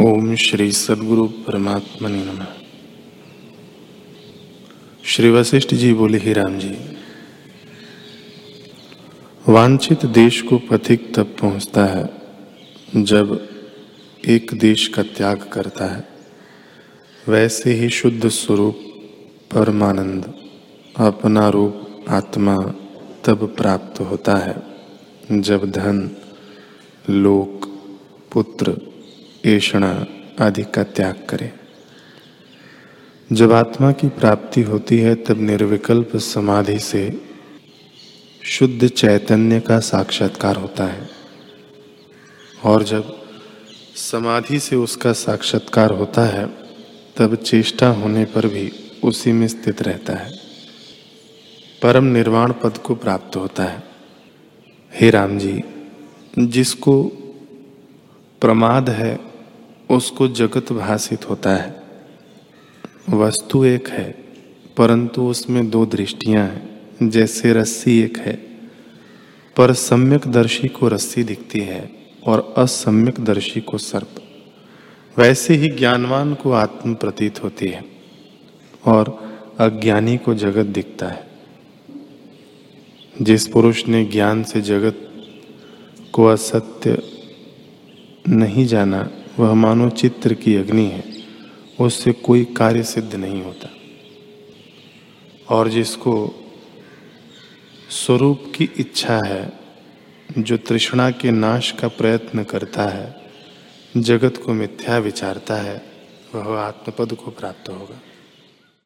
ओम श्री सदगुरु परमात्मा नम। श्री वशिष्ठ जी बोले, ही राम जी, वांछित देश को पथिक तब पहुँचता है जब एक देश का त्याग करता है। वैसे ही शुद्ध स्वरूप, परमानंद, अपना रूप, आत्मा तब प्राप्त होता है जब धन, लोक, पुत्र ऐषणा आदि का त्याग करे। जब आत्मा की प्राप्ति होती है, तब निर्विकल्प समाधि से शुद्ध चैतन्य का साक्षात्कार होता है। और जब समाधि से उसका साक्षात्कार होता है, तब चेष्टा होने पर भी उसी में स्थित रहता है। परम निर्वाण पद को प्राप्त होता है। हे राम जी, जिसको प्रमाद है उसको जगत भाषित होता है। वस्तु एक है, परंतु उसमें दो दृष्टियाँ हैं, जैसे रस्सी एक है। पर सम्यक दर्शी को रस्सी दिखती है और असम्यक दर्शी को सर्प। वैसे ही ज्ञानवान को आत्म प्रतीत होती है और अज्ञानी को जगत दिखता है। जिस पुरुष ने ज्ञान से जगत को असत्य नहीं जाना वह मानो चित्र की अग्नि है, उससे कोई कार्य सिद्ध नहीं होता। और जिसको स्वरूप की इच्छा है, जो तृष्णा के नाश का प्रयत्न करता है, जगत को मिथ्या विचारता है, वह आत्मपद को प्राप्त होगा।